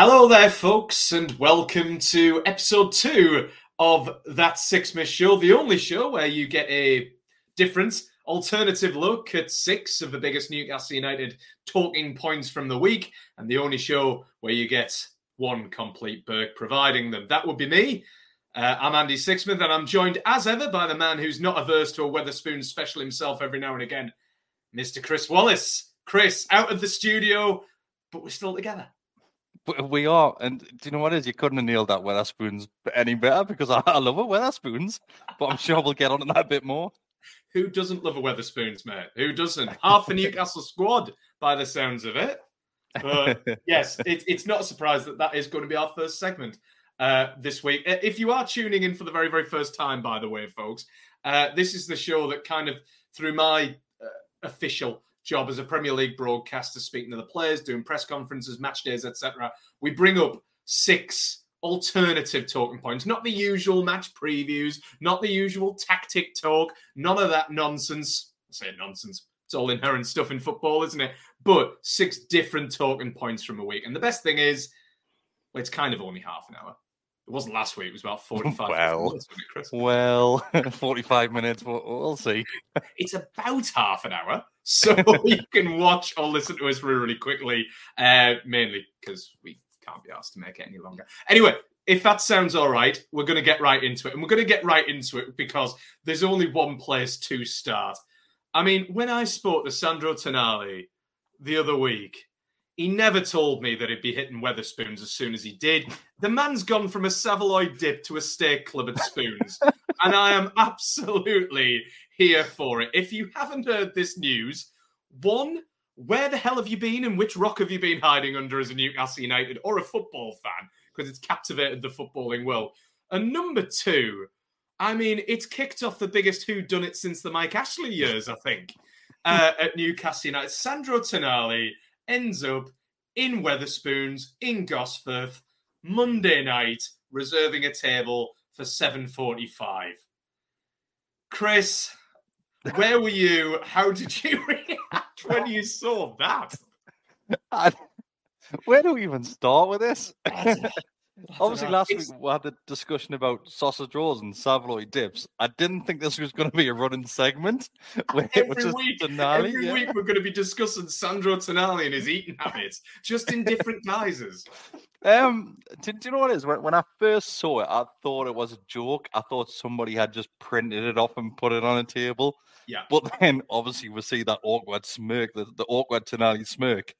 Hello there, folks, and welcome to episode two of That Sixsmith Show, the only show where you get a different, alternative look at six of the biggest Newcastle United talking points from the week, and the only show where you get one complete berk providing them. That would be me. Uh, I'm Andy Sixsmith, and I'm joined as ever by the man who's not averse to a Wetherspoon special himself every now and again, Mr. Kris Wallace. Kris, out of the studio, but we're still together. We are, and do you know what is? You couldn't have nailed that Wetherspoons any better because I, I love it, Wetherspoons. But I'm sure we'll get on to that a bit more. Who doesn't love a Wetherspoons, mate? Who doesn't? Half the Newcastle squad, by the sounds of it. But yes, it, it's not a surprise that that is going to be our first segment uh, this week. If you are tuning in for the very, very first time, by the way, folks, uh, this is the show that kind of, through my uh, official job as a Premier League broadcaster, speaking to the players, doing press conferences, match days, etc. We bring up six alternative talking points, not the usual match previews, not the usual tactic talk, none of that nonsense. I say nonsense. It's all inherent stuff in football, isn't it? But six different talking points from a week. And the best thing is, well, it's kind of only half an hour. It wasn't last week. It was about 45 well, minutes, Well, 45 minutes. We'll, we'll see. it's about half an hour. So you can watch or listen to us really, really quickly, uh, mainly because we can't be asked to make it any longer. Anyway, if that sounds all right, we're going to get right into it. And we're going to get right into it because there's only one place to start. I mean, when I spoke to Sandro Tonali the other week, he never told me that he'd be hitting Wetherspoons as soon as he did. The man's gone from a saveloy dip to a steak club at Spoons. and I am absolutely here for it. If you haven't heard this news, one, where the hell have you been and which rock have you been hiding under as a Newcastle United or a football fan? Because it's captivated the footballing world. And number two, I mean, it's kicked off the biggest who done it since the Mike Ashley years, I think, uh, at Newcastle United. Sandro Tonali ends up in Wetherspoons in Gosforth Monday night, reserving a table for 7:45. Kris, where were you? How did you react when you saw that? I, where do we even start with this? Obviously, last week we had the discussion about sausage rolls and saveloy dips. I didn't think this was going to be a running segment. every week, every yeah. week we're going to be discussing Sandro Tonali and his eating habits, just in different guises. Um, do, do, you know what it is? When, when I first saw it, I thought it was a joke. I thought somebody had just printed it off and put it on a table. Yeah. But then, obviously, we see that awkward smirk, the, the awkward Tonali smirk,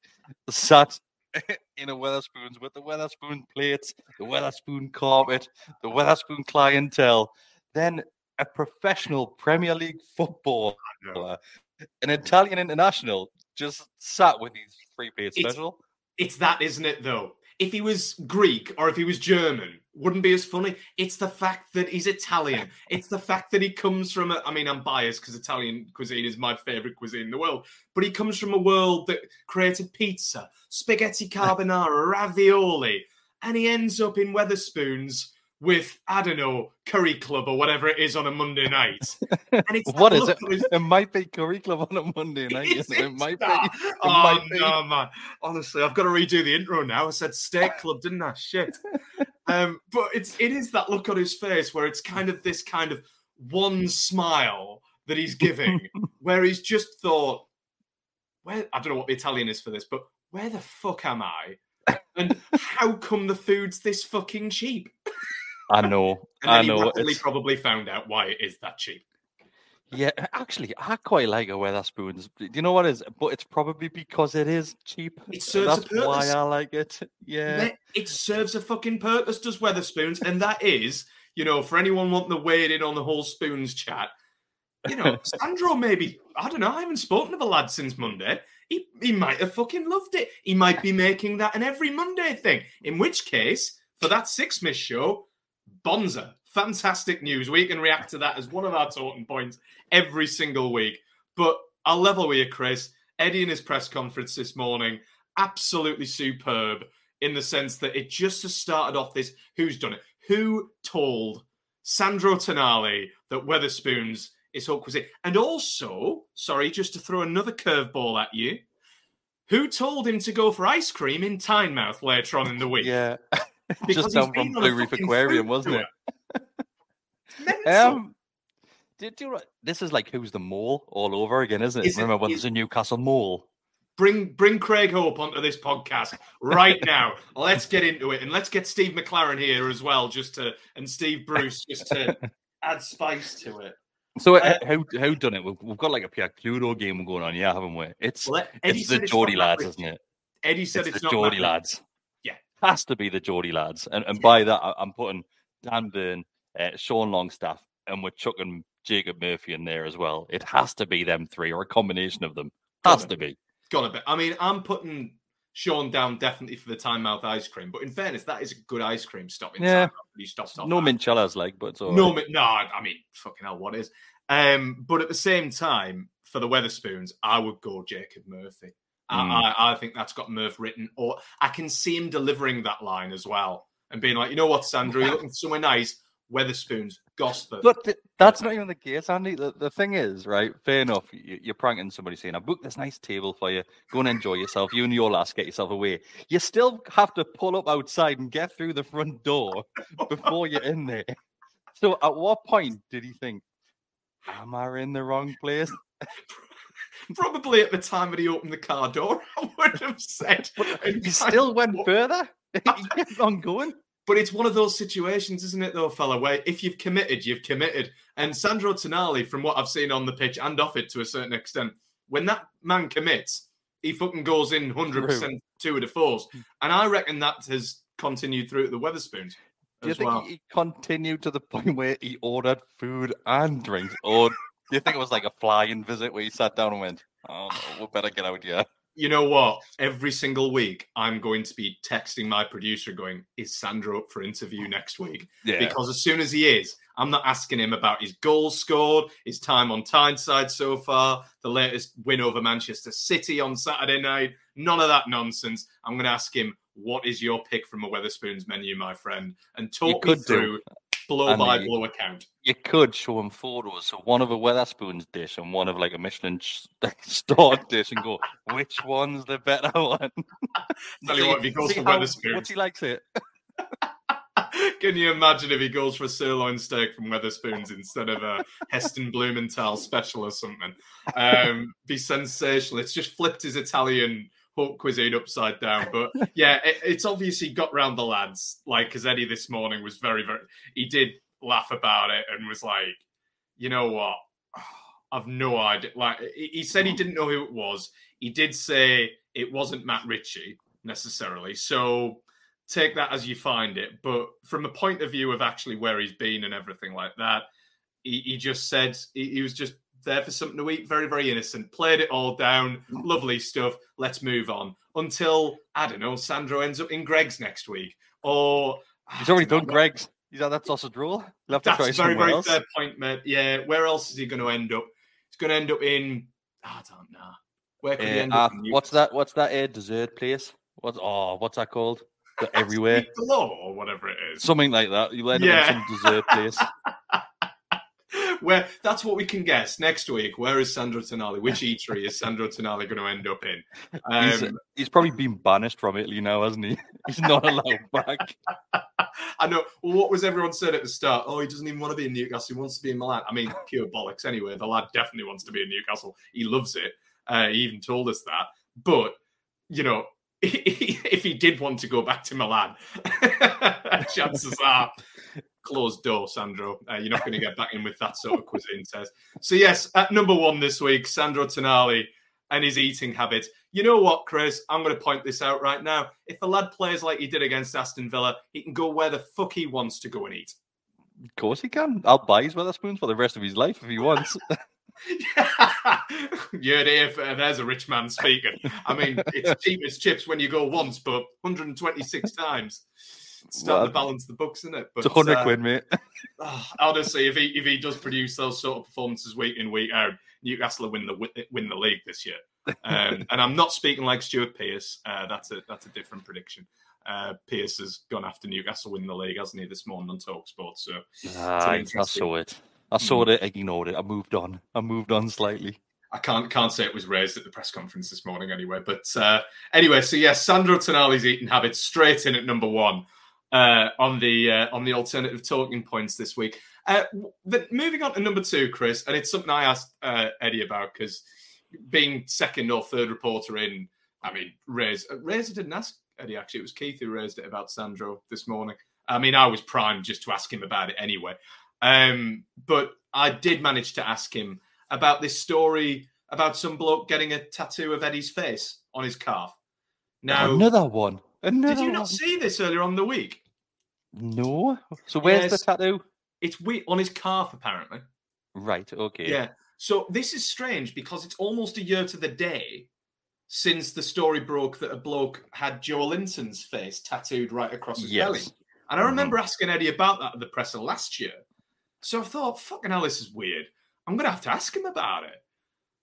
sat in a Wetherspoons with the Wetherspoon plates, the Wetherspoon carpet, the Wetherspoon clientele, then a professional Premier League footballer, an Italian international, just sat with his free plate It's- special. It's that, isn't it, though? If he was Greek or if he was German, wouldn't be as funny. It's the fact that he's Italian. it's the fact that he comes from a, I mean, I'm biased because Italian cuisine is my favorite cuisine in the world, but he comes from a world that created pizza, spaghetti carbonara, ravioli, and he ends up in Wetherspoons with, I don't know, Curry Club or whatever it is on a Monday night. And it's What is it? his- It might be Curry Club on a Monday night. It? it might be. It Oh might be. no, man! Honestly, I've got to redo the intro now. I said steak club, didn't I? Shit. Um, but it's it is that look on his face where it's kind of this kind of one smile that he's giving, where he's just thought, "Where I don't know what the Italian is for this, but where the fuck am I? And how come the food's this fucking cheap?" I know. And I then know. he probably found out why it is that cheap. Yeah, actually, I quite like a Wetherspoons. Do you know what it is? But it's probably because it is cheap. It serves a That's why. I like it. Yeah. It serves a fucking purpose, does Wetherspoons, and that is, you know, for anyone wanting to wade in on the whole spoons chat, you know, Sandro maybe, I don't know, I haven't spoken to the lad since Monday. He, he might have fucking loved it. He might be making that an every Monday thing. In which case, for that Sixsmith show, Bonza, fantastic news. We can react to that as one of our talking points every single week. But I'll level with you, Kris. Eddie in his press conference this morning, absolutely superb in the sense that it just has started off this who's done it? Who told Sandro Tonali that Wetherspoons is haute cuisine? And also, sorry, just to throw another curveball at you, who told him to go for ice cream in Tynemouth later on in the week? Yeah. Because Just down from Blue Reef Aquarium, wasn't it? Um, did you this is like who's the mole all over again, isn't it? Is it- Remember when is- there's a Newcastle mole? bring bring Craig Hope onto this podcast right now. let's get into it, and let's get Steve McClaren here as well, just to and Steve Bruce just to add spice to it. So Uh, uh, how how done it? We've, we've got like a Pierre Cluedo game going on, yeah, haven't we? It's Well, it's the Geordie lads, isn't it? Eddie said it's, it's, the Geordie lads. Yeah. has to be the Geordie lads, and and by that I'm putting Dan Burn, uh, Sean Longstaff, and we're chucking Jacob Murphy in there as well. It has to be them three or a combination of them. Has to be. Got a bit. I mean, I'm putting Sean down definitely for the Tynemouth ice cream, but in fairness, that is a good ice cream stop in Yeah. He stopped off. No. Minchellas, like, but it's all No, right. no, I mean, fucking hell, what is? Um, but at the same time, for the Wetherspoons, I would go Jacob Murphy. I- Mm. I, I think that's got Murph written, or I can see him delivering that line as well and being like, you know what, Sandro, you're looking for somewhere nice. Wetherspoons, Gosforth. But th- that's not even the case, Andy. The, the thing is, right? Fair enough. You, you're pranking somebody saying, "I booked this nice table for you. Go and enjoy yourself. You and your lass get yourself away." You still have to pull up outside and get through the front door before you're in there. So, at what point did he think, "Am I in the wrong place?" Probably at the time that he opened the car door, I would have said. and He still went walked- further. He kept on going. But it's one of those situations, isn't it, though, fella, where if you've committed, you've committed. And Sandro Tonali, from what I've seen on the pitch and off it to a certain extent, when that man commits, he fucking goes in 100% two of the fours. Hmm. And I reckon that has continued through the Wetherspoons Do you think well. he continued to the point where he ordered food and drinks, or do you think it was like a flying visit where he sat down and went, "Oh, no, we better get out here"? You know what? Every single week, I'm going to be texting my producer going, Is Sandro up for interview next week? Yeah. Because as soon as he is, I'm not asking him about his goals scored, his time on Tyneside so far, the latest win over Manchester City on Saturday night. None of that nonsense. I'm going to ask him, What is your pick from a Wetherspoons menu, my friend? And talk me could do. Blow And by you- blow account. you could show him photos. So one of a Wetherspoons dish and one of like a Michelin starred dish, and go, which one's the better one? Tell you See- what, if he goes for Wetherspoons- What's he likes it? Can you imagine if he goes for a sirloin steak from Wetherspoons instead of a Heston Blumenthal special or something? Um, be sensational. It's just flipped his Italian haute cuisine upside down. But yeah, it, it's obviously got round the lads. Like, because Eddie this morning was very, very, he did laugh about it and was like, you know what? I've no idea. Like, he he said he didn't know who it was. He did say it wasn't Matt Ritchie. necessarily. So take that as you find it. But from a point of view of actually where he's been and everything like that, he, he just said he, he was just there for something to eat. Very, very innocent. Played it all down. Lovely stuff. Let's move on. Until, I don't know, Sandro ends up in Greggs next week. Or He's already done Greggs. He's had that sausage roll. To That's try a very, very else. fair point, mate. Yeah, where else is he going to end up? He's going to end up in. I don't know. Where could he Uh, end uh, up? what's that? What's that uh, dessert place? What's oh, what's that called? Everywhere, The law or whatever it is. something like that. You end up Yeah. in some dessert place. Where that's what we can guess next week. Where is Sandro Tonali? Which eatery is Sandro Tonali going to end up in? he's, Um, he's probably been banished from Italy now, hasn't he? He's not allowed back. I know. Well, what was everyone said at the start? Oh, he doesn't even want to be in Newcastle. He wants to be in Milan. I mean, pure bollocks. Anyway, the lad definitely wants to be in Newcastle. He loves it. Uh, he even told us that. But you know, if he did want to go back to Milan, chances are closed door, Sandro. Uh, you're not going to get back in with that sort of cuisine test. So yes, at number one this week, Sandro Tonali and his eating habits. You know what, Kris? I'm going to point this out right now. If the lad plays like he did against Aston Villa, he can go where the fuck he wants to go and eat. Of course he can. I'll buy his Wetherspoons for the rest of his life if he wants. yeah, here, there's a rich man speaking. I mean, it's cheap as chips when you go once, but 126 times. It's starting to Well, balance the books, isn't it? But it's a hundred uh, quid, mate. Ah, honestly, if he if he does produce those sort of performances week in week out, Newcastle will win the win the league this year. Um, and I'm not speaking like Stuart Pearce. Uh, that's a that's a different prediction. Uh, Pearce has gone after Newcastle win the league, hasn't he? This morning on Talksport. So Ah, I saw it. I saw it. I ignored it. I moved on. I moved on slightly. I can't can't say it was raised at the press conference this morning anyway. But uh, anyway, so yes, Sandro Tonali's eating habits straight in at number one uh, on the uh, on the alternative talking points this week. Uh, moving on to number two, Kris, and it's something I asked uh, Eddie about because being second or third reporter in, I mean, Razor, Razor didn't ask Eddie actually. It was Keith who raised it about Sandro this morning. I mean, I was primed just to ask him about it anyway. Um, but I did manage to ask him about this story about some bloke getting a tattoo of Eddie's face on his calf. Now, Another one. Did you not see this earlier on in the week? No. So where's Yes. the tattoo? It's we on his calf, apparently. Right. Okay. Yeah. So this is strange because it's almost a year to the day since the story broke that a bloke had Joelinton's face tattooed right across his belly. And I mm-hmm. remember asking Eddie about that at the presser last year. So I thought, fucking hell, this is weird. I'm going to have to ask him about it.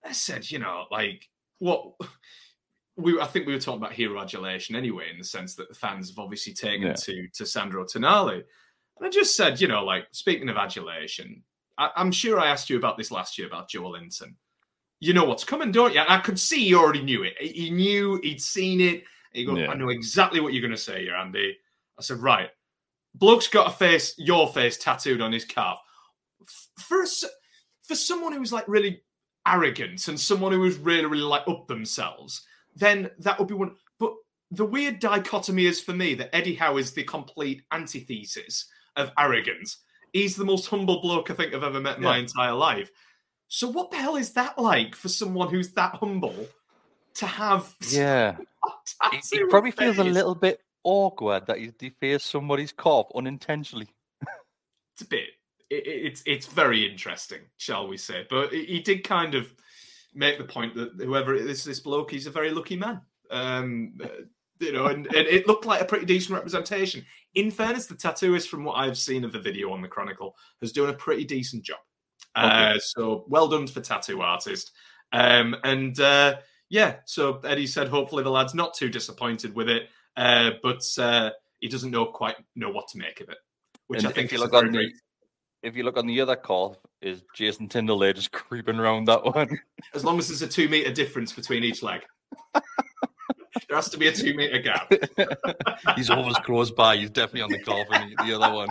I said, you know, like, what? We, I think we were talking about hero adulation anyway, in the sense that the fans have obviously taken Yeah. to to Sandro Tonali. And I just said, you know, like, speaking of adulation, I, I'm sure I asked you about this last year about Joelinton. You know what's coming, don't you? And I could see you already knew it. He knew, he'd seen it. He go, Yeah. I know exactly what you're going to say here, Andy. I said, right, bloke's got a face, your face tattooed on his calf. For for someone who was like really arrogant and someone who was really, really like up themselves, then that would be one. But the weird dichotomy is for me that Eddie Howe is the complete antithesis of arrogance. He's the most humble bloke I think I've ever met in my entire life. So what the hell is that like for someone who's that humble to have? Yeah. a He, he probably of feels a little bit awkward that he's defaced somebody's cough unintentionally. it's a bit it, it- it's it's very interesting shall we say but he he did kind of make the point that whoever it is this bloke he's a very lucky man. Um uh, you know and, and it looked like a pretty decent representation. In fairness the tattooist from what i've seen of the video on the chronicle has done a pretty decent job. Uh so well done for tattoo artist. Um and uh yeah so eddie said hopefully the lad's not too disappointed with it uh but uh he doesn't know quite know what to make of it which And i think if you is a look very, on the very if you look on the other cough, is Jason Tindall there just creeping around that one? as long as there's a two meter difference between each leg. there has to be a two meter gap. he's always close by. He's definitely on the and the- the other one.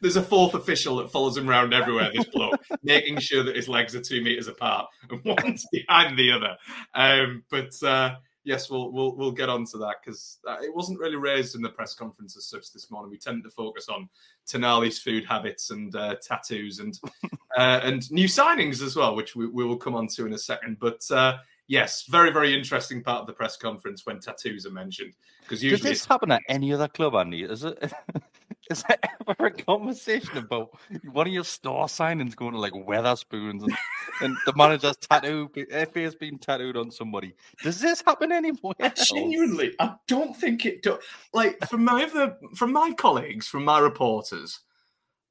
There's a fourth official that follows him around everywhere. This bloke, making sure that his legs are two meters apart and one's behind the other. Um, but uh, yes, we'll we'll we'll get on to that because uh, it wasn't really raised in the press conference as such this morning. We tend to focus on Tonali's food habits and uh, tattoos and uh, and new signings as well, which we, we will come on to in a second. But uh, yes, very very interesting part of the press conference when tattoos are mentioned because usually Does this happen at any other club, Andy? Is it? Is there ever a conversation about one of your store signings going to like Wetherspoons and, and the manager's tattoo, FA has been tattooed on somebody? Does this happen anymore? genuinely, I don't think it does. Like from my other, from my colleagues, from my reporters,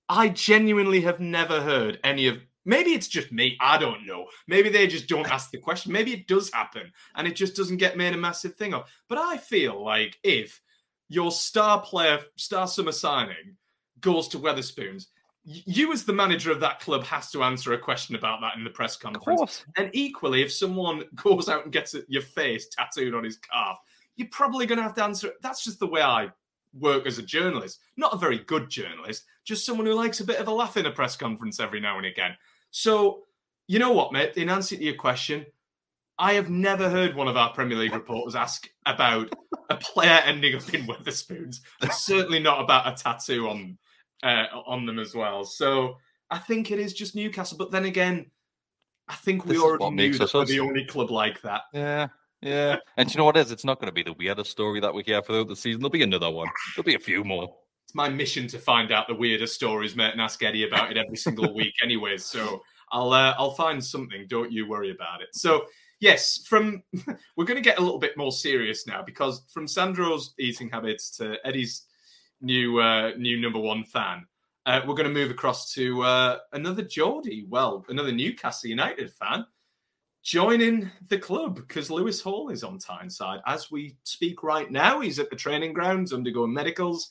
I genuinely have never heard any of. Maybe it's just me. I don't know. Maybe they just don't ask the question. Maybe it does happen, and it just doesn't get made a massive thing of. But I feel like if your star player, star summer signing, goes to Wetherspoons. You, as the manager of that club, has to answer a question about that in the press conference. And equally, if someone goes out and gets your face tattooed on his calf, you're probably going to have to answer it. That's just the way I work as a journalist. Not a very good journalist, just someone who likes a bit of a laugh in a press conference every now and again. So, you know what, mate? In answer to your question, I have never heard one of our Premier League reporters ask about a player ending up in Wetherspoons, and certainly not about a tattoo on uh, on them as well. So I think it is just Newcastle. But then again, I think we This is already knew that we're us. the only club like that. Yeah, yeah. And you know what it is? It's not going to be the weirdest story that we hear throughout the season. There'll be another one. There'll be a few more. It's my mission to find out the weirdest stories, mate, and ask Eddie about it every single week, anyways. So I'll uh, I'll find something. Don't you worry about it. So yes, from we're going to get a little bit more serious now because from Sandro's eating habits to Eddie's new uh, new number one fan, uh, we're going to move across to uh, another Geordie, well, another Newcastle United fan joining the club because Lewis Hall is on Tyneside as we speak right now. He's at the training grounds undergoing medicals.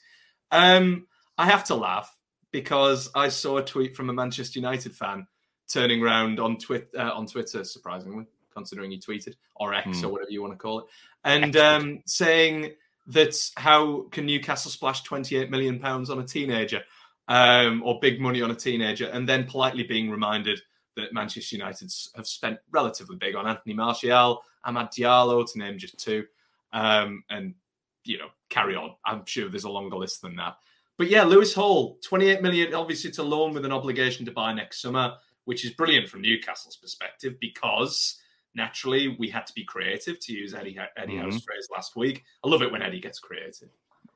Um, I have to laugh because I saw a tweet from a Manchester United fan turning around on Twitter, uh, on Twitter, surprisingly, considering he tweeted or X Hmm. or whatever you want to call it, and um, saying that how can Newcastle splash 28 million pounds on a teenager um, or big money on a teenager, and then politely being reminded that Manchester United have spent relatively big on Anthony Martial, Amad Diallo, to name just two, um, and you know carry on. I'm sure there's a longer list than that. But yeah, Lewis Hall, 28 million, obviously to loan with an obligation to buy next summer, which is brilliant from Newcastle's perspective because naturally we had to be creative, to use Eddie Eddie Mhm. Howe's phrase last week. I love it when Eddie gets creative.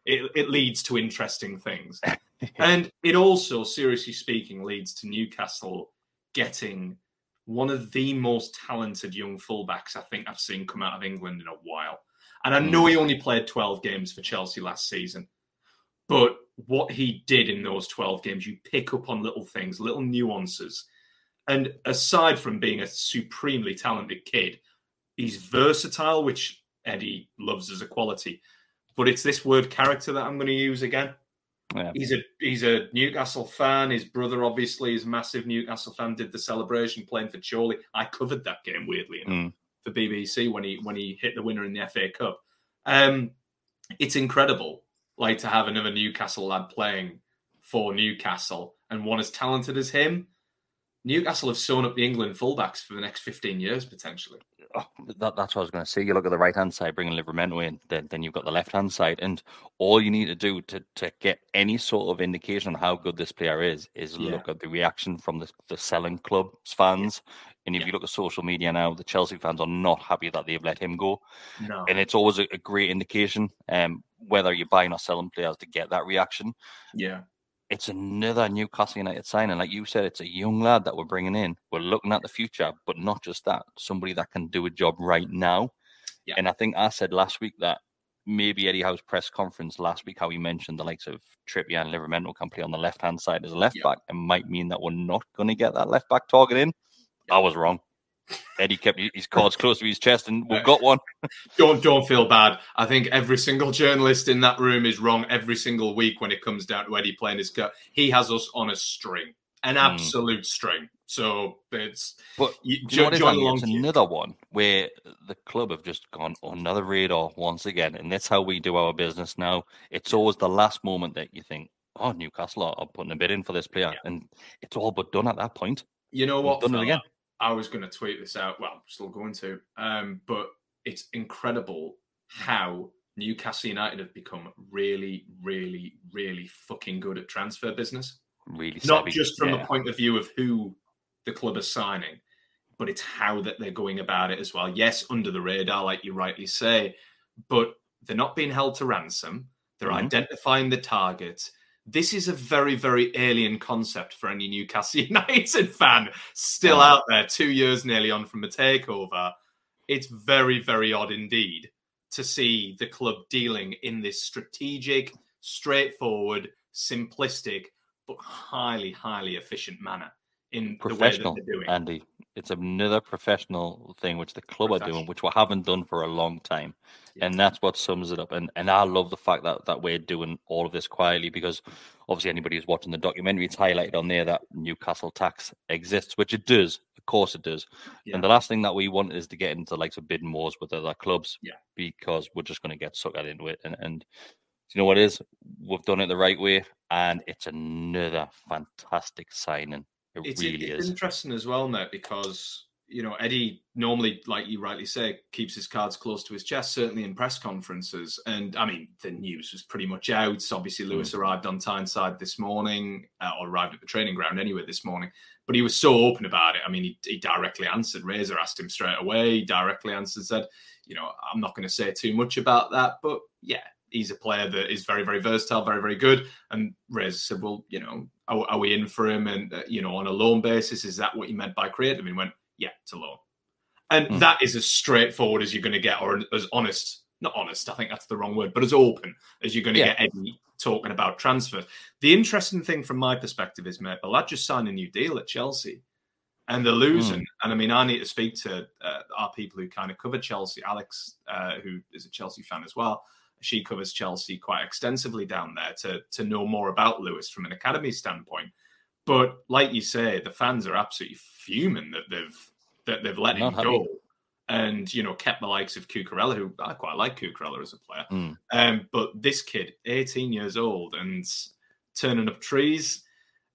It, it leads to interesting things. and it also, seriously speaking, leads to Newcastle getting one of the most talented young fullbacks I think I've seen come out of England in a while. And I know he only played 12 games for Chelsea last season, but what he did in those 12 games, you pick up on little things, little nuances. And aside from being a supremely talented kid, he's versatile, which Eddie loves as a quality. But it's this word character that I'm going to use again. Yeah. He's a he's a Newcastle fan. His brother obviously is a massive Newcastle fan. Did the celebration playing for Chorley. I covered that game weirdly enough Mm. for BBC when he when he hit the winner in the FA Cup. Um, it's incredible, like to have another Newcastle lad playing for Newcastle and one as talented as him. Newcastle have sewn up the England fullbacks for the next fifteen years potentially. Oh, that, that's what I was going to say. You look at the right hand side, bringing Livramento in, then, then you've got the left hand side, and all you need to do to, to get any sort of indication on how good this player is is Yeah. look at the reaction from the, the selling club's fans. And if you look at social media now, the Chelsea fans are not happy that they've let him go, No, and it's always a, a great indication um, whether you're buying or selling players to get that reaction. yeah, It's another Newcastle United signing, like you said. It's a young lad that we're bringing in. We're looking at the future, but not just that. Somebody that can do a job right now. Yeah. And I think I said last week that maybe Eddie Howe's press conference last week, how he mentioned the likes of Trippier and Livermore can play on the left hand side as a left Yeah. back, and might mean that we're not going to get that left back target in. I was wrong. Eddie kept his cards close to his chest, and we've got one. don't don't feel bad. I think every single journalist in that room is wrong every single week when it comes down to Eddie playing his cut. He has us on a string, an Hmm. absolute string. So it's But you, Do you know what it is, join along. It's another one where the club have just gone on the radar once again, and that's how we do our business now. It's always the last moment that you think, "Oh, Newcastle are, are putting a bid in for this player," Yeah. and it's all but done at that point. You know We've what? done it again. I was going to tweet this out. Well, I'm still going to. Um, but it's incredible how Newcastle United have become really, really, really fucking good at transfer business. Really, Not savvy. just from yeah. the point of view of who the club is signing. but it's how that they're going about it as well. Yes, under the radar, like you rightly say, but they're not being held to ransom. They're Mhm. identifying the targets. This is a very, very alien concept for any Newcastle United fan still out there, two years nearly on from a takeover. It's very, very odd indeed to see the club dealing in this strategic, straightforward, simplistic, but highly, highly efficient manner in the way that Professional. Andy. It's another professional thing which the club are doing, which we haven't done for a long time, and that's what sums it up. And and I love the fact that that we're doing all of this quietly because obviously anybody who's watching the documentary, it's highlighted on there that Newcastle tax exists, which it does. Of course, it does. Yeah. And the last thing that we want is to get into like some bidding wars with other clubs, Yeah. because we're just going to get sucked into it. And and you know what is? We've done it the right way, and it's another fantastic signing. It it's, really it's is. interesting as well, mate, because you know Eddie normally, like you rightly say, keeps his cards close to his chest. Certainly in press conferences, and I mean the news was pretty much out. Obviously, Lewis Mm. arrived on Tyneside this morning, uh, or arrived at the training ground anyway this morning. But he was so open about it. I mean, he, he directly answered. Razor asked him straight away. He directly answered, said, "You know, I'm not going to say too much about that, but yeah." He's a player that is very, very versatile, very, very good. And Razor said, "Well, you know, are, are we in for him? And uh, you know, on a loan basis, is that what you meant by creative?" And he went, "Yeah, to loan." And Hmm. that is as straightforward as you're going to get, or as honest. Not honest, I think that's the wrong word, but as open as you're going to Yeah. get Eddie talking about transfers. The interesting thing from my perspective is, mate, the lad just signed a new deal at Chelsea, and they're losing. Mm. And I mean, I need to speak to uh, our people who kind of cover Chelsea. Alex, uh, who is a Chelsea fan as well, she covers Chelsea quite extensively down there to to know more about Lewis from an academy standpoint. But like you say, the fans are absolutely fuming that they've that they've let Not him happy. go, and you know kept the likes of Cucurella, who I quite like Cucurella as a player. Mm. Um, but this kid, 18 years old, and turning up trees.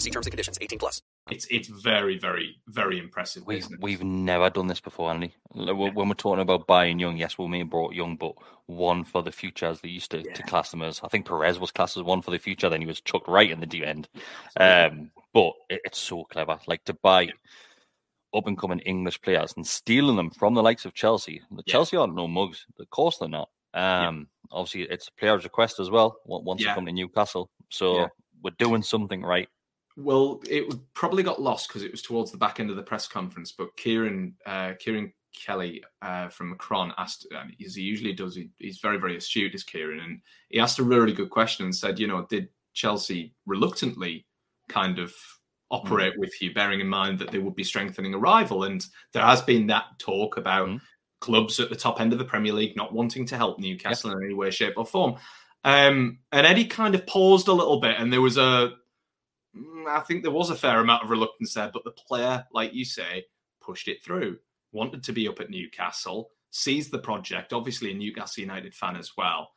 See terms and conditions. 18 plus. It's it's very very very impressive. We've business. we've never done this before, Andy. When when we're talking about buying young, yes, we may have brought young, but one for the future, as they used to, to class them as. I think Perez was classed as one for the future. Then he was chucked right in the deep end. Um, but it, it's so clever, like to buy up and coming English players and stealing them from the likes of Chelsea. The Yeah. Chelsea aren't no mugs. Of course they're not. Um, obviously it's a player's request as well. on- Once Yeah. they come to Newcastle, so Yeah. we're doing something right. Well, it probably got lost because it was towards the back end of the press conference. But Kieran, uh, Kieran Kelly uh, from Macron asked, and as he usually does, he, he's very, very astute, is Kieran, and he asked a really good question and said, you know, did Chelsea reluctantly kind of operate with you, bearing in mind that they would be strengthening a rival? And there has been that talk about Mhm. clubs at the top end of the Premier League not wanting to help Newcastle in any way, shape, or form. Um, and Eddie kind of paused a little bit, and there was a Mm, Mm, I think there was a fair amount of reluctance there, but the player, like you say, pushed it through. Wanted to be up at Newcastle, sees the project, obviously a Newcastle United fan as well.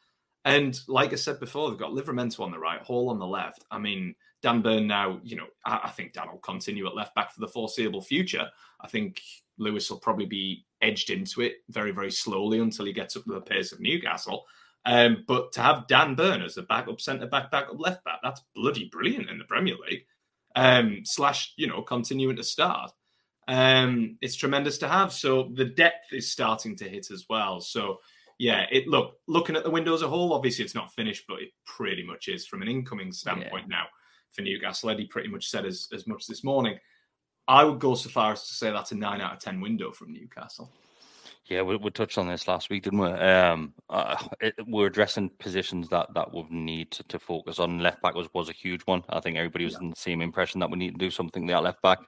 And like I said before, they've got Livramento on the right, Hall on the left. I mean, Dan Burn now, you know, I, I think Dan will continue at left back for the foreseeable future. I think Lewis will probably be edged into it very, very slowly until he gets up to the pace of Newcastle. Um, but to have Dan Burn as a backup centre back, backup left back, that's bloody brilliant in the Premier League. Um, slash, you know, continuing to start. Um, it's tremendous to have. So the depth is starting to hit as well. So yeah, it look looking at the window as a whole, obviously it's not finished, but it pretty much is from an incoming standpoint now for Newcastle. Eddie pretty much said as, as much this morning. I would go so far as to say that's a nine out of ten window from Newcastle. Yeah, we, we touched on this last week, didn't we? Um, uh, it, we're addressing positions that that we need to, to focus on. Left back was, was a huge one. I think everybody was in the same impression that we need to do something there left back.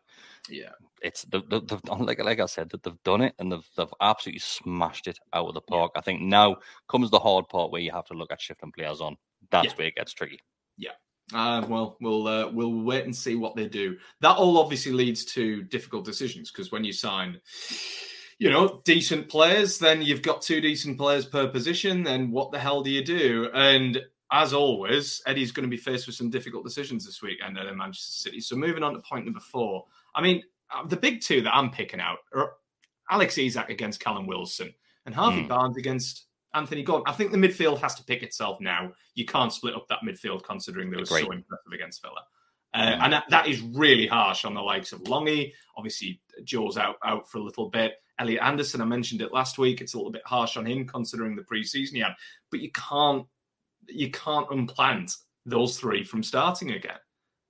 Yeah, it's the, the, the like like I said that they've done it and they've they've absolutely smashed it out of the park. I think now comes the hard part where you have to look at shifting players on. That's Yeah. where it gets tricky. Yeah, Uh, well, we'll uh, we'll wait and see what they do. That all obviously leads to difficult decisions because when you sign, you know, decent players, then you've got two decent players per position. Then what the hell do you do? And as always, Eddie's going to be faced with some difficult decisions this week and at Manchester City. So moving on to point number four. I mean, uh, the big two that I'm picking out are Alex Isak against Callum Wilson and Harvey Mm. Barnes against Anthony Gordon. I think the midfield has to pick itself now. You can't split up that midfield considering they were so impressive against Villa. Uh, And that, that is really harsh on the likes of Longy. Obviously, Joe's out out for a little bit. Elliot Anderson, I mentioned it last week. It's a little bit harsh on him considering the preseason he had. But you can't you can't unplant those three from starting again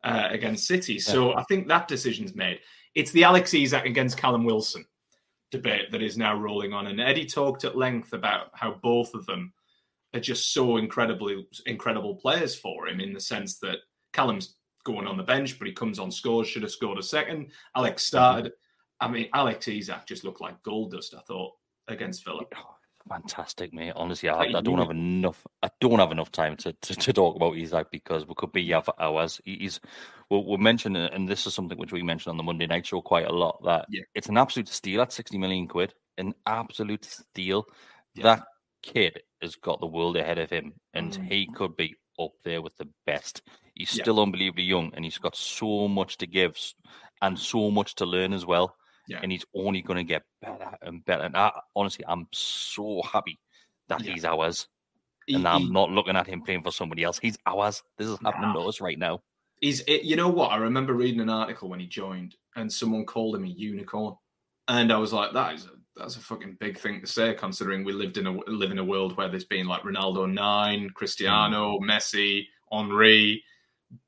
uh, against City. So I think that decision's made. It's the Alex Isak against Callum Wilson debate that is now rolling on. And Eddie talked at length about how both of them are just so incredibly incredible players for him in the sense that Callum's going on the bench, but he comes on scores, should have scored a second. Alex started. I mean, Alex Isak just looked like gold dust, I thought, against Villa. Fantastic, mate. Honestly, I, I don't have enough. I don't have enough time to, to, to talk about Isak because we could be here for hours. He- He's we'll, we'll mention, and this is something which we mentioned on the Monday night show quite a lot. That Yeah. it's an absolute steal at sixty million quid. An absolute steal. That kid has got the world ahead of him, and Mm. he could be up there with the best. He's Yeah. still unbelievably young, and he's got so much to give and so much to learn as well. Yeah. And he's only going to get better and better. And I, honestly, I'm so happy that Yeah. he's ours. He- and I'm he- not looking at him playing for somebody else. He's ours. This is happening to us right now. He's, it, you know what? I remember reading an article when he joined, and someone called him a unicorn, and I was like, that is a that's a fucking big thing to say, considering we lived in a live in a world where there's been like Ronaldo nine, Cristiano, mm. Messi, Henri,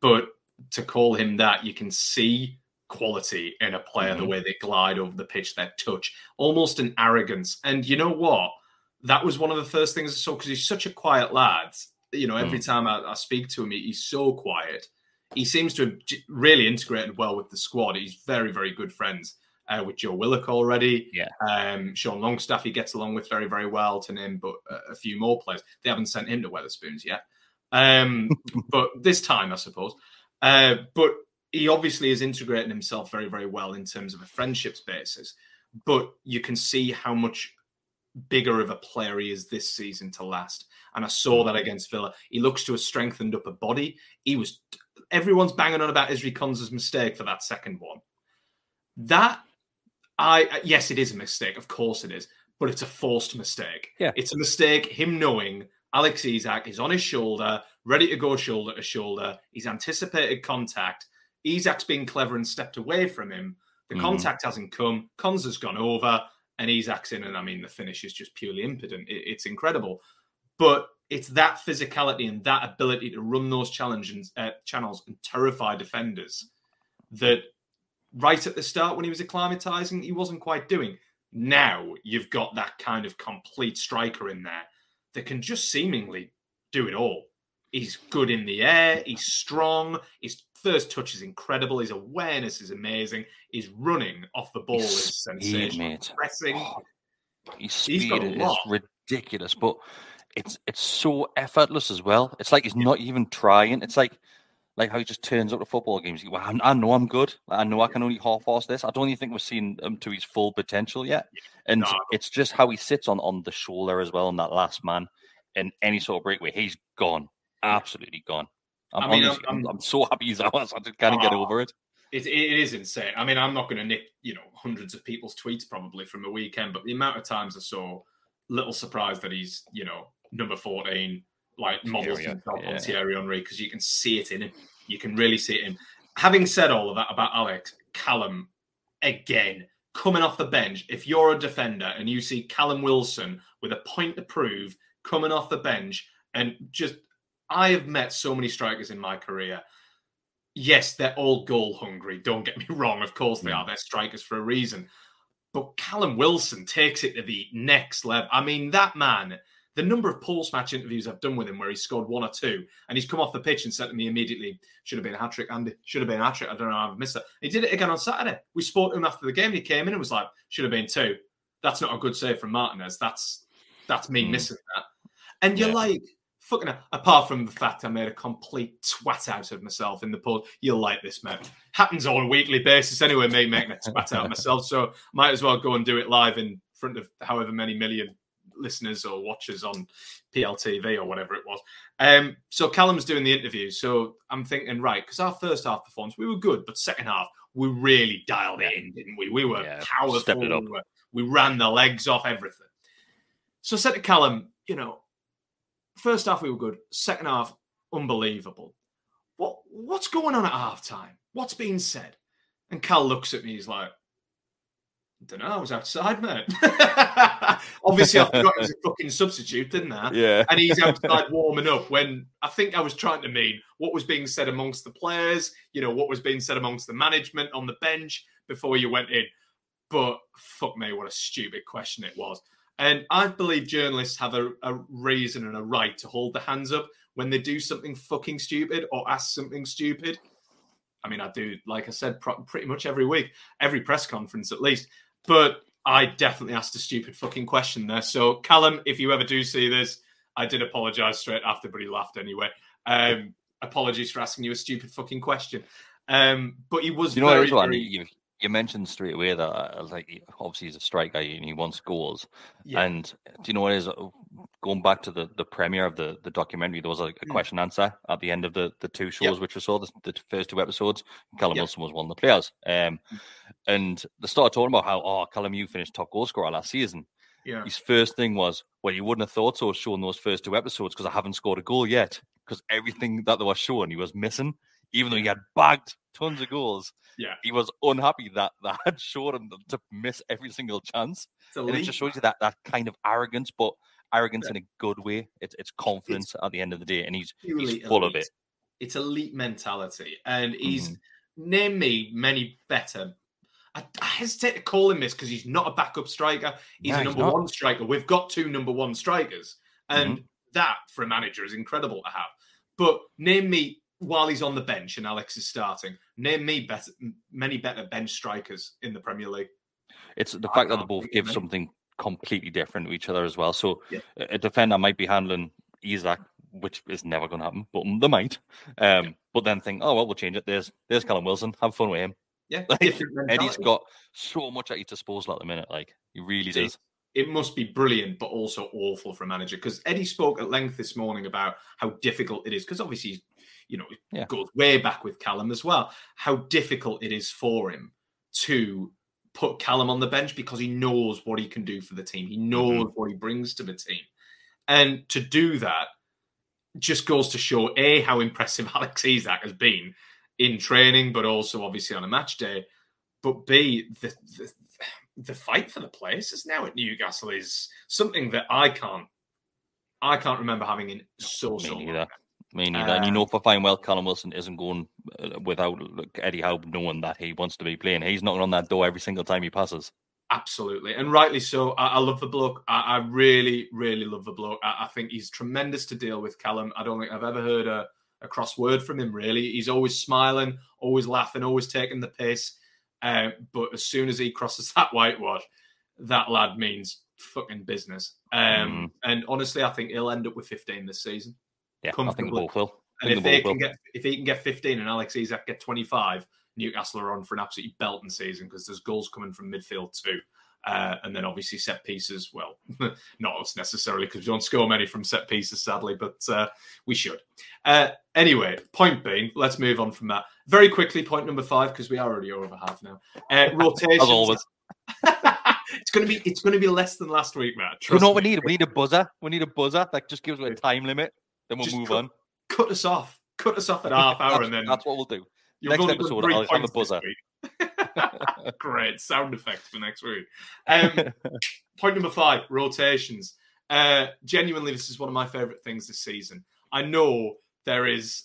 but to call him that, you can see quality in a player, the Mhm. way they glide over the pitch, their touch, almost an arrogance. And you know what? That was one of the first things I saw because he's such a quiet lad. You know, every time I, I speak to him, he- he's so quiet. He seems to have really integrated well with the squad. He's very, very good friends uh, with Joe Willock already. Yeah. Um, Sean Longstaff, he gets along with very, very well to name but a, a few more players. They haven't sent him to Wetherspoons yet. Um, but this time, I suppose. Uh, but he obviously is integrating himself very, very well in terms of a friendships basis. But you can see how much bigger of a player he is this season to last. And I saw that mm-hmm. against Villa. He looks to have strengthened up a body. He was everyone's banging on about Ezri Konsa's mistake for that second one. That I yes, it is a mistake. Of course it is, but it's a forced mistake. Yeah. it's a mistake. Him knowing Alex Isak is on his shoulder, ready to go shoulder to shoulder. He's anticipated contact. Isak's been clever and stepped away from him. The Mhm. contact hasn't come. Konsa's gone over, and Isak's in. And I mean, the finish is just purely impotent. It- it's incredible, but it's that physicality and that ability to run those challenges uh, channels and terrify defenders that right at the start when he was acclimatizing, he wasn't quite doing. Now you've got that kind of complete striker in there that can just seemingly do it all. He's good in the air, he's strong, his first touch is incredible, his awareness is amazing, his running off the ball His is speed, sensational. mate. Pressing. Oh, his He's speed is ridiculous, but it's it's so effortless as well. It's like he's not even trying. It's like like how he just turns up to football games. Well, I, I know I'm good. I know I can only half-ass this. I don't even think we've seen him to his full potential yet. And No. it's just how he sits on on the shoulder as well, on that last man, and any sort of breakaway, he's gone, absolutely gone. I'm, I mean, honestly, I'm, I'm- I'm so happy he's ours. I just can't get Oh. over it. It, it is insane. I mean, I'm not going to nick, you know, hundreds of people's tweets probably from the weekend, but the amount of times I saw little surprise that he's, you know, number 14, like models yeah. on Thierry Henry because you can see it in him. You can really see it in him. Having said all of that about Alex, Callum, again, coming off the bench, if you're a defender and you see Callum Wilson with a point to prove coming off the bench and just, I have met so many strikers in my career yes, they're all goal hungry. Don't get me wrong. Of course they are. They're strikers for a reason. But Callum Wilson takes it to the next level. I mean, that man, the number of post match interviews I've done with him where he scored one or two and he's come off the pitch and said to me immediately, should have been a hat trick, Andy. Should have been a hat trick. I don't know how I've missed it. He did it again on Saturday. We spoke to him after the game. He came in and was like, should have been two. That's not a good save from Martinez. That's that's me Mm. missing that. And you're Yeah. like, fucking apart from the fact I made a complete twat out of myself in the poll. You'll like this, mate. Happens on a weekly basis anyway, me making a twat out of myself. So might as well go and do it live in front of however many million listeners or watchers on PLTV or whatever it was. Um, so Callum's doing the interview. So I'm thinking, right, because our first half performance, we were good, but second half, we really dialed it in, didn't we? We were Yeah, powerful. We, were- we ran the legs off everything. So I said to Callum, you know, first half we were good, second half unbelievable. What what's going on at halftime? What's being said? And Cal looks at me, he's like, I don't know, I was outside, mate. Obviously, I forgot he was a fucking substitute, didn't I? Yeah. And he's outside warming up when I think I was trying to mean what was being said amongst the players, you know, what was being said amongst the management on the bench before you went in. But fuck me, what a stupid question it was. And I believe journalists have a, a reason and a right to hold their hands up when they do something fucking stupid or ask something stupid. I mean, I do, like I said, pro- pretty much every week, every press conference at least. But I definitely asked a stupid fucking question there. So, Callum, if you ever do see this, I did apologize straight after, but he laughed anyway. Um, apologies for asking you a stupid fucking question. Um, but he was You know very, very- You, mentioned straight away that uh, like obviously he's a striker and he wants goals. Yeah. And do you know what is? Uh, Going back to the, the premiere of the, the documentary, there was like a Mm. question answer at the end of the, the two shows Yep. which we saw, the, the first two episodes. Callum Yep. Wilson was one of the players. Um, and they started talking about how, oh, Callum, you finished top goal scorer last season. yeah. His first thing was, well, you wouldn't have thought so showing those first two episodes because I haven't scored a goal yet. Because everything that they were showing, he was missing, even though he had bagged tons of goals. Yeah. He was unhappy that that had showed him to miss every single chance. And it just shows you that that kind of arrogance, but arrogance in a good way. It's it's confidence at the end of the day, and he's he's full of it. It's elite mentality, and he's Mm-hmm. name me many better. I, I hesitate to call him this because he's not a backup striker. He's a number not. one striker. We've got two number one strikers, and Mm-hmm. that for a manager is incredible to have. But name me while he's on the bench and Alex is starting. Name me better, many better bench strikers in the Premier League. It's the I fact that they both give something completely different to each other as well. So Yeah. a defender might be handling Isak, which is never going to happen, but they might. Um, But then think, oh well, we'll change it. There's there's Callum Wilson. Have fun with him. Yeah, Like, Eddie's got so much at his disposal at the minute. Like he really See, does. It must be brilliant, but also awful for a manager. Because Eddie spoke at length this morning about how difficult it is. Because obviously, he's, you know, it Yeah. goes way back with Callum as well. How difficult it is for him to put Callum on the bench because he knows what he can do for the team. He mm-hmm. knows what he brings to the team, and to do that just goes to show a how impressive Alex Isak has been in training, but also obviously on a match day. But b the, the the fight for the places now at Newcastle is something that I can't I can't remember having in so so long. Neither. Me neither. and you know for fine well, Callum Wilson isn't going uh, without Eddie Howe knowing that he wants to be playing. He's knocking on that door every single time he passes. Absolutely, and rightly so. I, I love the bloke. I, I really, really love the bloke. I, I think he's tremendous to deal with, Callum. I don't think I've ever heard a, a cross word from him. Really, he's always smiling, always laughing, always taking the piss. Uh, but as soon as he crosses that whitewash, that lad means fucking business. Um, And honestly, I think he'll end up with 15 this season. Yeah, I think both will. And if they they both will. can get if he can get 15 and Alex Isak get 25, Newcastle are on for an absolutely belting season because there's goals coming from midfield too. Uh, and then obviously set pieces. Well, not us necessarily because we don't score many from set pieces, sadly, but uh, we should. Uh, anyway, point being, let's move on from that very quickly. Point number five because we are already over half now. Uh, rotations. As always. it's gonna be it's gonna be less than last week, Matt. You know what me. we need? We need a buzzer. We need a buzzer that just gives us a time limit. Then we'll Just move cut- on. Cut us off. Cut us off at half hour, and then that's what we'll do. You've Next only got episode, I'll have a buzzer. Great sound effects for next week. Um, point number five: rotations. Uh, genuinely, this is one of my favorite things this season. I know there is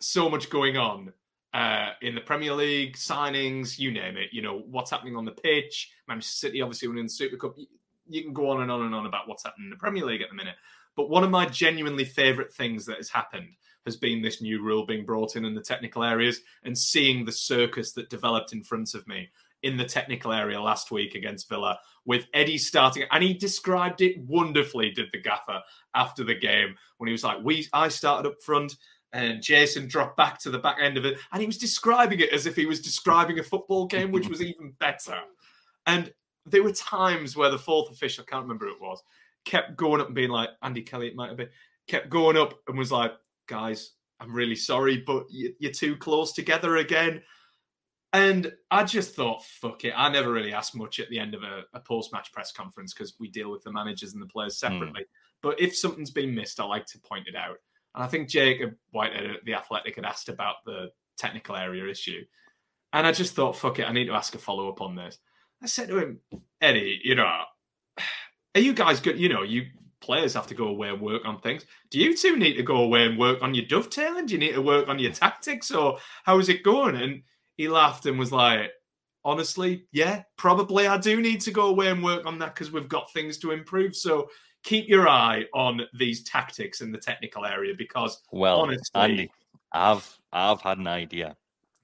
so much going on uh, in the Premier League, signings, you name it. You know what's happening on the pitch. Manchester City, obviously, winning the Super Cup. You, you can go on and on and on about what's happening in the Premier League at the minute. But one of my genuinely favourite things that has happened has been this new rule being brought in in the technical areas and seeing the circus that developed in front of me in the technical area last week against Villa with Eddie starting, and he described it wonderfully. Did the gaffer after the game when he was like, "We, I started up front." And Jason dropped back to the back end of it, and he was describing it as if he was describing a football game, which was even better. And there were times where the fourth official, I can't remember who it was, kept going up and being like, Andy Kelly, it might have been, kept going up and was like, guys, I'm really sorry, but you're too close together again. And I just thought, fuck it. I never really asked much at the end of a, a post match press conference because we deal with the managers and the players separately. Mm. But if something's been missed, I like to point it out. And I think Jacob Whitehead at The Athletic had asked about the technical area issue. And I just thought, fuck it, I need to ask a follow up on this. I said to him, Eddie, you know, are you guys good? You know, you players have to go away and work on things. Do you two need to go away and work on your dovetailing? Do you need to work on your tactics or how is it going? And he laughed and was like, honestly, yeah, probably I do need to go away and work on that because we've got things to improve. So keep your eye on these tactics in the technical area because well, honestly, Andy, I've I've had an idea.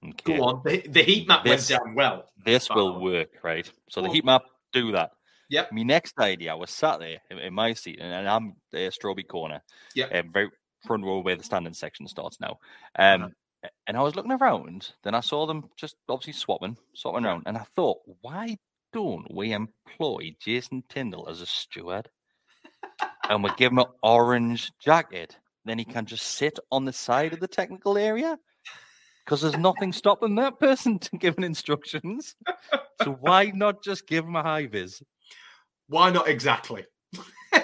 Okay. Go on. The, the heat map this, went down well. This will work, right? So the heat map do that. Yep. My next idea, I was sat there in, in my seat, and, and I'm the Strawberry Corner. Yeah. Um, very front row where the standing section starts now. Um, uh-huh. And I was looking around, then I saw them just obviously swapping, swapping around, and I thought, why don't we employ Jason Tindall as a steward? and we give him an orange jacket. Then he can just sit on the side of the technical area because there's nothing stopping that person to giving instructions. So why not just give him a high vis? Why not exactly?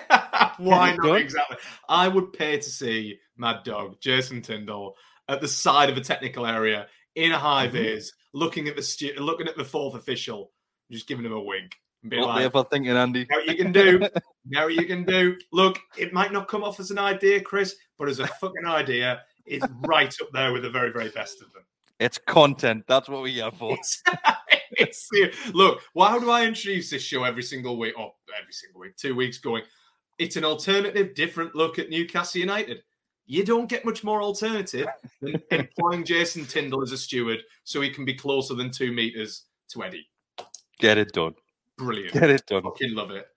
why not exactly? I would pay to see Mad Dog, Jason Tindall, at the side of a technical area in a high mm-hmm. vis, looking at the stu- looking at the fourth official, just giving him a wink. And what like, ever thinking, Andy? Now you can do. now you can do. Look, it might not come off as an idea, Kris, but as a fucking idea, it's right up there with the very, very best of them. It's content. That's what we are for. Look, why do I introduce this show every single week? Or every single week, two weeks going. It's an alternative, different look at Newcastle United. You don't get much more alternative than employing Jason Tindall as a steward so he can be closer than two meters to Eddie. Get it done. Brilliant. Get it done. Fucking love it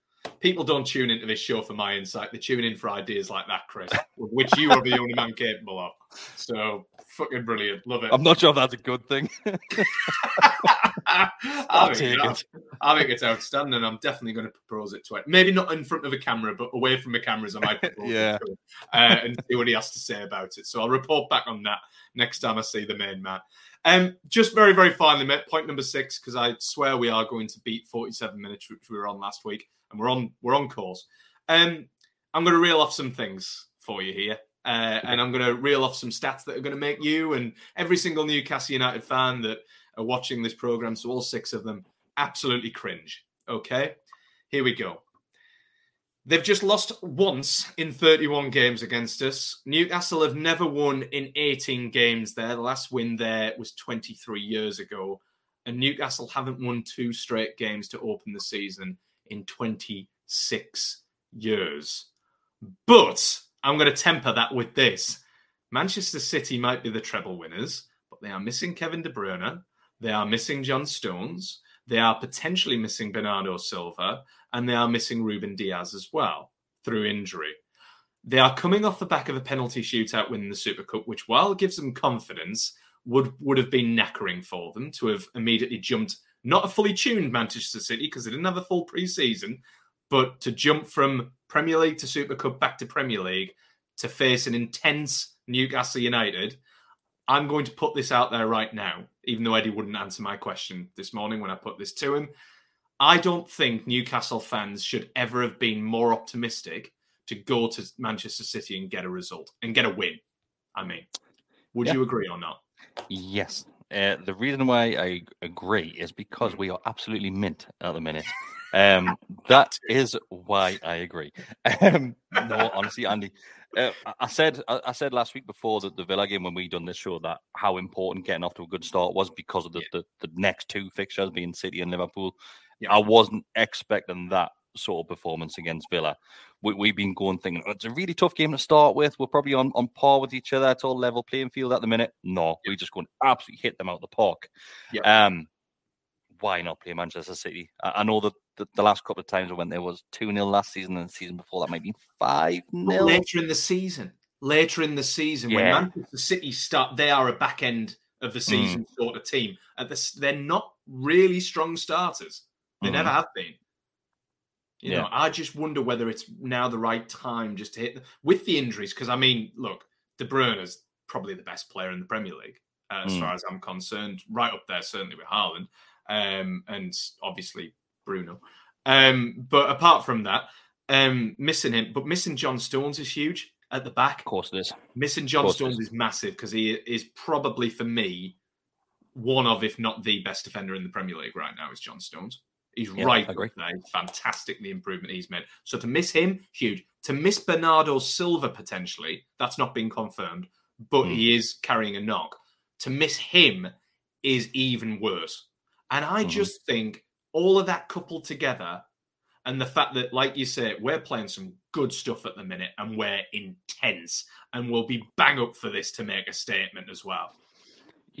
people don't tune into this show for my insight. They tune in for ideas like that, Kris, which you are the only man capable of. So fucking brilliant. Love it. I'm not sure if that's a good thing. I, think it. I think it's outstanding. I'm definitely going to propose it to it. Maybe not in front of a camera, but away from the cameras, I might propose yeah. it to him, uh, and see what he has to say about it. So I'll report back on that next time I see the main man. Um, just very, very finally, point number six, because I swear we are going to beat 47 minutes, which we were on last week and we're on we're on course. Um, I'm going to reel off some things for you here, uh, and I'm going to reel off some stats that are going to make you and every single Newcastle United fan that are watching this program, so all six of them, absolutely cringe. Okay, here we go. They've just lost once in 31 games against us. Newcastle have never won in 18 games there. The last win there was 23 years ago. And Newcastle haven't won two straight games to open the season in 26 years. But I'm going to temper that with this Manchester City might be the treble winners, but they are missing Kevin De Bruyne. They are missing John Stones. They are potentially missing Bernardo Silva. And they are missing Ruben Dias as well through injury. They are coming off the back of a penalty shootout win in the Super Cup, which, while it gives them confidence, would would have been knackering for them to have immediately jumped not a fully tuned Manchester City because they didn't have a full preseason, but to jump from Premier League to Super Cup back to Premier League to face an intense Newcastle United. I'm going to put this out there right now, even though Eddie wouldn't answer my question this morning when I put this to him. I don't think Newcastle fans should ever have been more optimistic to go to Manchester City and get a result and get a win. I mean, would yeah. you agree or not? Yes, uh, the reason why I agree is because we are absolutely mint at the minute. Um, that is why I agree. Um, no, honestly, Andy, uh, I said I said last week before that the Villa game when we done this show that how important getting off to a good start was because of the, yeah. the, the, next two fixtures being City and Liverpool. Yeah. I wasn't expecting that sort of performance against Villa. We, have been going thinking it's a really tough game to start with. We're probably on, on par with each other. It's all level playing field at the minute. No, we just going to absolutely hit them out the park. Um, why not play Manchester City? I, I know that the, the, last couple of times I went there was 2 0 last season, and the season before that might be 5 0. Later in the season. Later in the season, yeah. when Manchester City start, they are a back end of the season mm. sort of team. At the, they're not really strong starters. They mm. never have been. You yeah. know, I just wonder whether it's now the right time just to hit with the injuries. Because I mean, look, De Bruyne is probably the best player in the Premier League, uh, as mm. far as I'm concerned. Right up there, certainly with Haaland, um, and obviously Bruno. Um, but apart from that, um, missing him, but missing John Stones is huge at the back. Of course, it is. Missing John Stones is. is massive because he is probably for me one of, if not the best defender in the Premier League right now. Is John Stones. He's yeah, right there. Fantastic the improvement he's made. So to miss him, huge. To miss Bernardo Silva potentially, that's not been confirmed, but mm. he is carrying a knock. To miss him is even worse. And I mm. just think all of that coupled together and the fact that, like you say, we're playing some good stuff at the minute and we're intense and we'll be bang up for this to make a statement as well.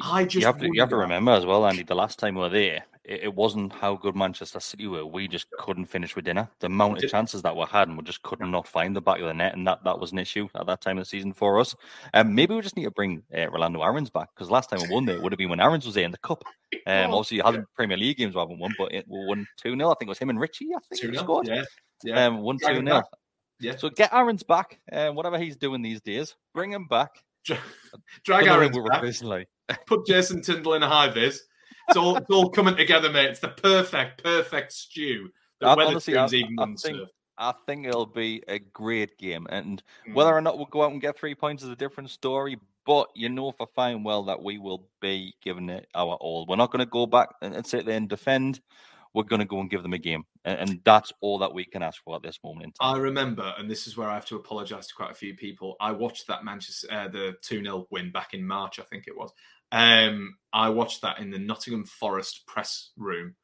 I just you have to, you have to remember as well, Andy. The last time we were there, it, it, wasn't how good Manchester City were. We just couldn't finish with dinner. The amount of chances that we had, and we just could not not find the back of the net, and that, that was an issue at that time of the season for us. Um, maybe we just need to bring uh, Rolando Aarons back because last time we won there would have been when Aarons was there in the cup. Um, obviously, you had Premier League games we haven't won, but it, we won two 0 I think it was him and Richie. I think he scored. Yeah, yeah. Um, one two 0 Yeah. So get Aarons back, uh, whatever he's doing these days. Bring him back. Drag Aarons back. Put Jason Tindall in a high vis. It's all it's all coming together, mate. It's the perfect, perfect stew. That honestly, I, even I think, I think it'll be a great game, and mm. whether or not we'll go out and get three points is a different story. But you know for fine well that we will be giving it our all. We're not going to go back and, and sit there and defend we're going to go and give them a game. And, and, that's all that we can ask for at this moment in time. I remember, and this is where I have to apologise to quite a few people. I watched that Manchester, uh, the 2 0 win back in March, I think it was. Um, I watched that in the Nottingham Forest press room,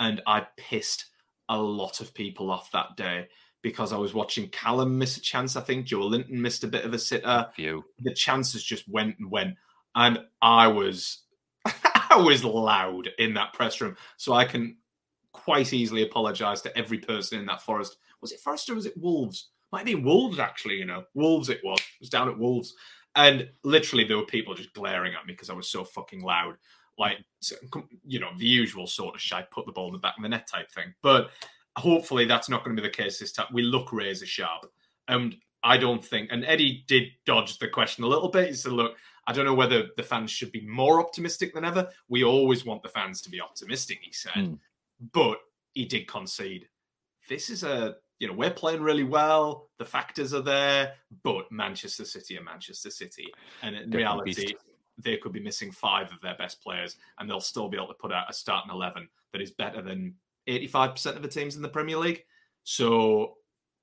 and I pissed a lot of people off that day because I was watching Callum miss a chance. I think Joelinton missed a bit of a sitter. Few. The chances just went and went, and I was, I was loud in that press room. So I can quite easily apologise to every person in that forest. Was it Forest or was it Wolves? Might be Wolves, actually, you know. Wolves it was. It was down at Wolves. And literally there were people just glaring at me because I was so fucking loud. Like, you know, the usual sort of shy, put the ball in the back of the net type thing. But hopefully that's not going to be the case this time. We look razor sharp. And I don't think, and Eddie did dodge the question a little bit. He said, look, I don't know whether the fans should be more optimistic than ever. We always want the fans to be optimistic, he said. Mm but he did concede. This is a you know we're playing really well. The factors are there, but Manchester City are Manchester City, and in They're reality, they could be missing five of their best players, and they'll still be able to put out a starting eleven that is better than eighty-five percent of the teams in the Premier League. So,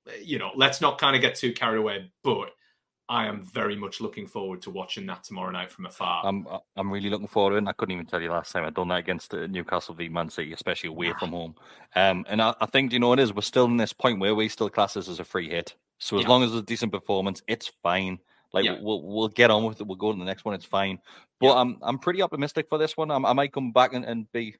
eh, you know, let's not kind of get too carried away, but I am very much looking forward to watching that tomorrow night from afar. I'm I'm really looking forward to it. And I couldn't even tell you last time I'd done that against uh, Newcastle v Man City, especially away from home. Um, and I, I, think you know it is. We're still in this point where we still class this as a free hit. So as yeah. long as it's a decent performance, it's fine. Like yeah. we'll we'll get on with it. We'll go to the next one. It's fine. But yeah. I'm I'm pretty optimistic for this one. I'm, i might come back and, and be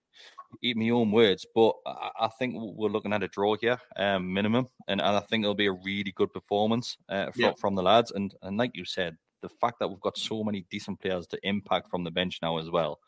eat my own words, but I, I, think we're looking at a draw here, um, minimum, and, and I think it'll be a really good performance uh, from, yeah. from the lads. And and like you said, the fact that we've got so many decent players to impact from the bench now as well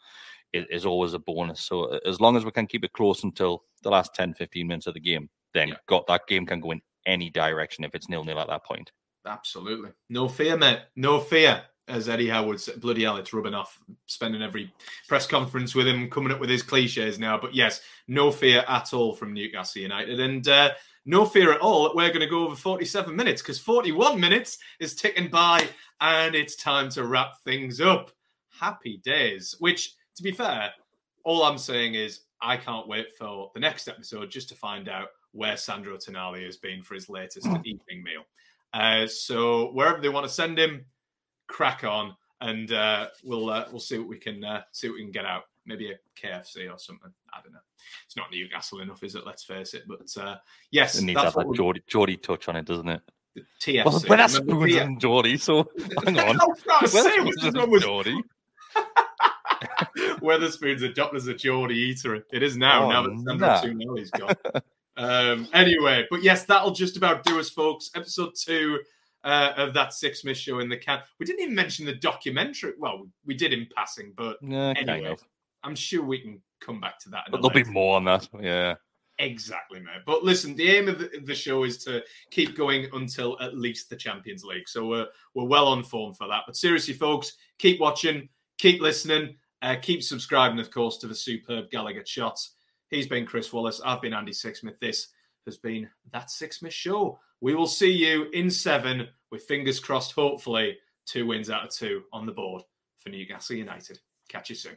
is, is always a bonus. So as long as we can keep it close until the last 10, 15 minutes of the game, then yeah. got that game can go in any direction if it's nil nil at that point. Absolutely, no fear, mate. No fear as Eddie Howe would say, bloody hell, it's rubbing off. Spending every press conference with him, coming up with his cliches now. But yes, no fear at all from Newcastle United, and uh, no fear at all that we're going to go over 47 minutes because 41 minutes is ticking by, and it's time to wrap things up. Happy days. Which, to be fair, all I'm saying is I can't wait for the next episode just to find out where Sandro Tonali has been for his latest hmm. evening meal. Uh, so wherever they want to send him, crack on, and uh, we'll uh, we'll see what we can uh, see what we can get out. Maybe a KFC or something. I don't know. It's not Newcastle enough, is it? Let's face it. But uh, yes, it needs that's to have a Geordie, Geordie touch on it, doesn't it? TFC. Well, well that's Spoons and Geordie, so hang on. I was say, Geordie. Wetherspoon's adopted as a Geordie eater. It is now. Oh, now that Sandro nah. Tonali's gone. um, anyway, but yes, that'll just about do us, folks. Episode two uh, of that Sixsmith show in the can. We didn't even mention the documentary. Well, we did in passing, but Yeah, anyway. I'm sure we can come back to that. But there'll be more on that. Yeah. Exactly, mate. But listen, the aim of the, the show is to keep going until at least the Champions League. So we're we're well on form for that. But seriously, folks, keep watching, keep listening, uh, keep subscribing, of course, to the superb Gallagher shots. He's been Kris Wallace. I've been Andy Sixsmith. This has been that Sixsmith show. We will see you in seven with fingers crossed. Hopefully, two wins out of two on the board for Newcastle United. Catch you soon.